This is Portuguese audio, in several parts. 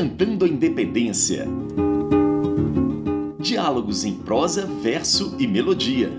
Cantando a Independência. Diálogos em prosa, verso e melodia.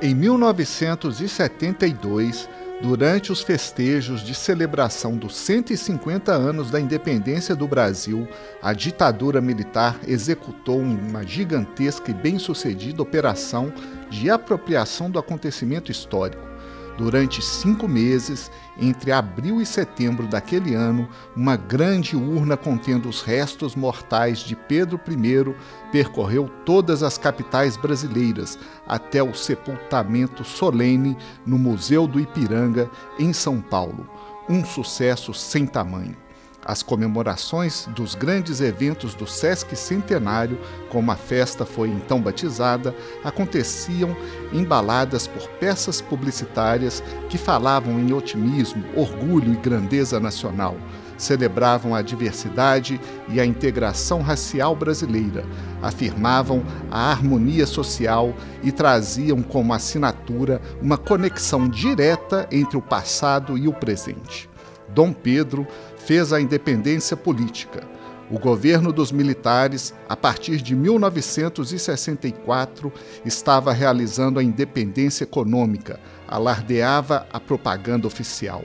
Em 1972, durante os festejos de celebração dos 150 anos da independência do Brasil, a ditadura militar executou uma gigantesca e bem-sucedida operação de apropriação do acontecimento histórico Durante cinco meses, entre abril e setembro daquele ano, uma grande urna contendo os restos mortais de Pedro I percorreu todas as capitais brasileiras até o sepultamento solene no Museu do Ipiranga, em São Paulo. Um sucesso sem tamanho. As comemorações dos grandes eventos do Sesc Centenário, como a festa foi então batizada, aconteciam embaladas por peças publicitárias que falavam em otimismo, orgulho e grandeza nacional, celebravam a diversidade e a integração racial brasileira, afirmavam a harmonia social e traziam como assinatura uma conexão direta entre o passado e o presente. Dom Pedro fez a independência política. O governo dos militares, a partir de 1964, estava realizando a independência econômica, alardeava a propaganda oficial.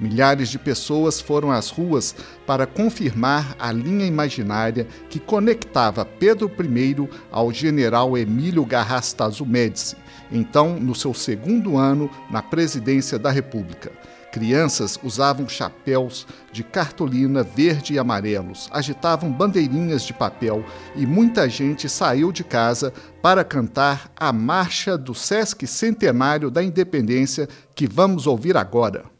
Milhares de pessoas foram às ruas para confirmar a linha imaginária que conectava Pedro I ao general Emílio Garrastazu Médici, então no seu segundo ano na presidência da República. Crianças usavam chapéus de cartolina verde e amarelos, agitavam bandeirinhas de papel e muita gente saiu de casa para cantar a marcha do Sesc Centenário da Independência que vamos ouvir agora.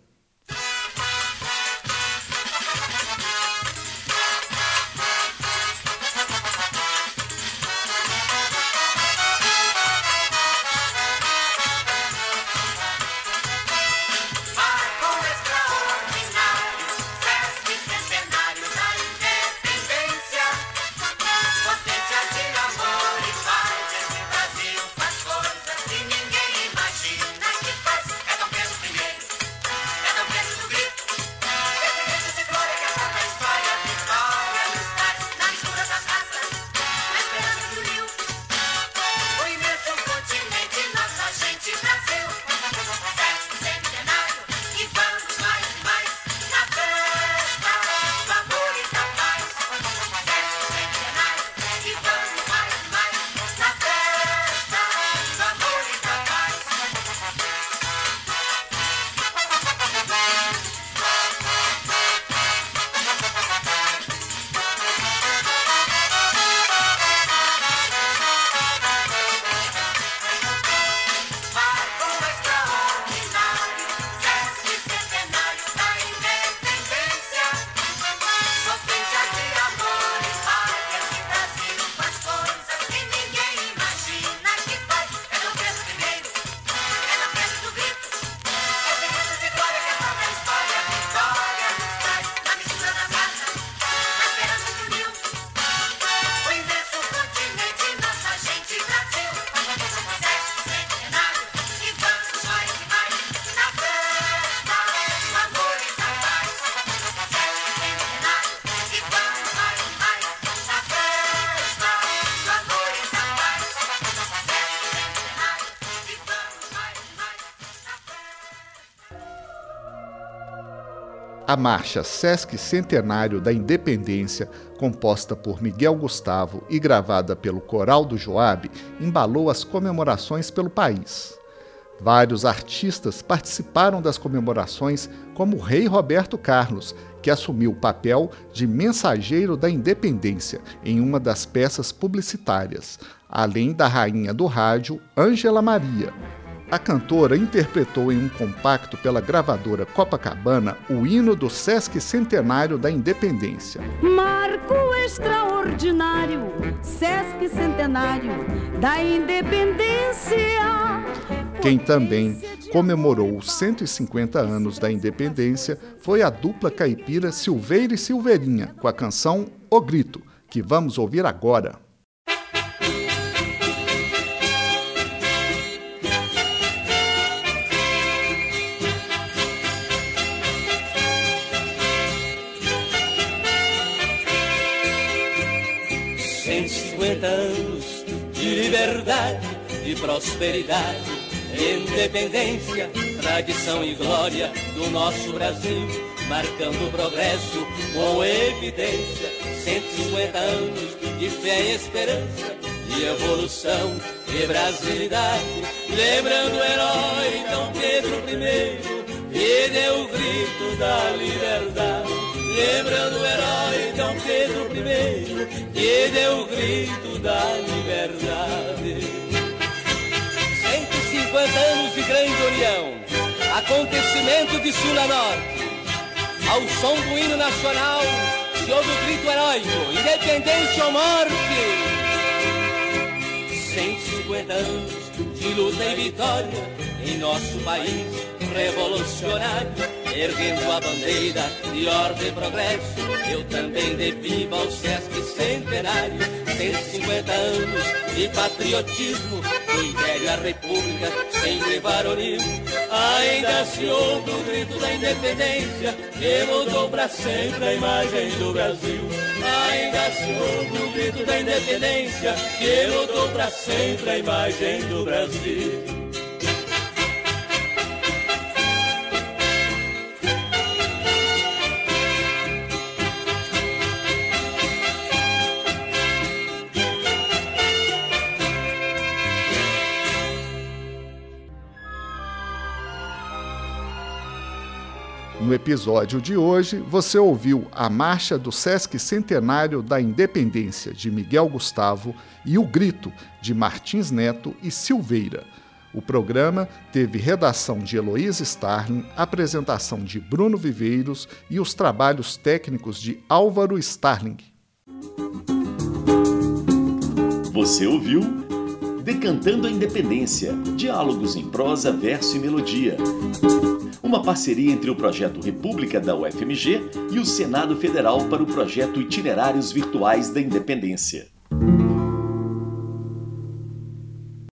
A marcha Sesc Centenário da Independência, composta por Miguel Gustavo e gravada pelo Coral do Joab, embalou as comemorações pelo país. Vários artistas participaram das comemorações, como o rei Roberto Carlos, que assumiu o papel de mensageiro da independência em uma das peças publicitárias, além da rainha do rádio, Ângela Maria. A cantora interpretou em um compacto pela gravadora Copacabana o hino do Sesc Centenário da Independência. Marco extraordinário, Sesc Centenário da Independência. Quem também comemorou os 150 anos da independência foi a dupla caipira Silveira e Silveirinha, com a canção O Grito, que vamos ouvir agora. 150 anos de liberdade, de prosperidade, independência, tradição e glória do nosso Brasil, marcando o progresso com evidência. 150 anos de fé e esperança, de evolução e brasilidade, lembrando o herói Dom Pedro I, que deu o grito da liberdade. Lembrando o herói Pedro I, que deu o grito da liberdade. 150 anos de grande união, acontecimento de sul a norte. Ao som do hino nacional, se ouve o grito heróico, independência ou morte. 150 anos de luta e vitória em nosso país revolucionário erguendo a bandeira de ordem e progresso. Eu também dei viva ao Sesc Centenário, 150 anos de patriotismo, do Império à República, sempre varonil. Ainda se ouve o grito da independência, que mudou para sempre a imagem do Brasil. Ainda se ouve o grito da independência, que mudou para sempre a imagem do Brasil. No episódio de hoje, você ouviu a Marcha do Sesc Centenário da Independência de Miguel Gustavo e o Grito de Martins Neto e Silveira. O programa teve redação de Heloísa Starling, apresentação de Bruno Viveiros e os trabalhos técnicos de Álvaro Starling. Você ouviu Decantando a Independência Diálogos em prosa, verso e melodia uma parceria entre o projeto República da UFMG e o Senado Federal para o projeto Itinerários Virtuais da Independência.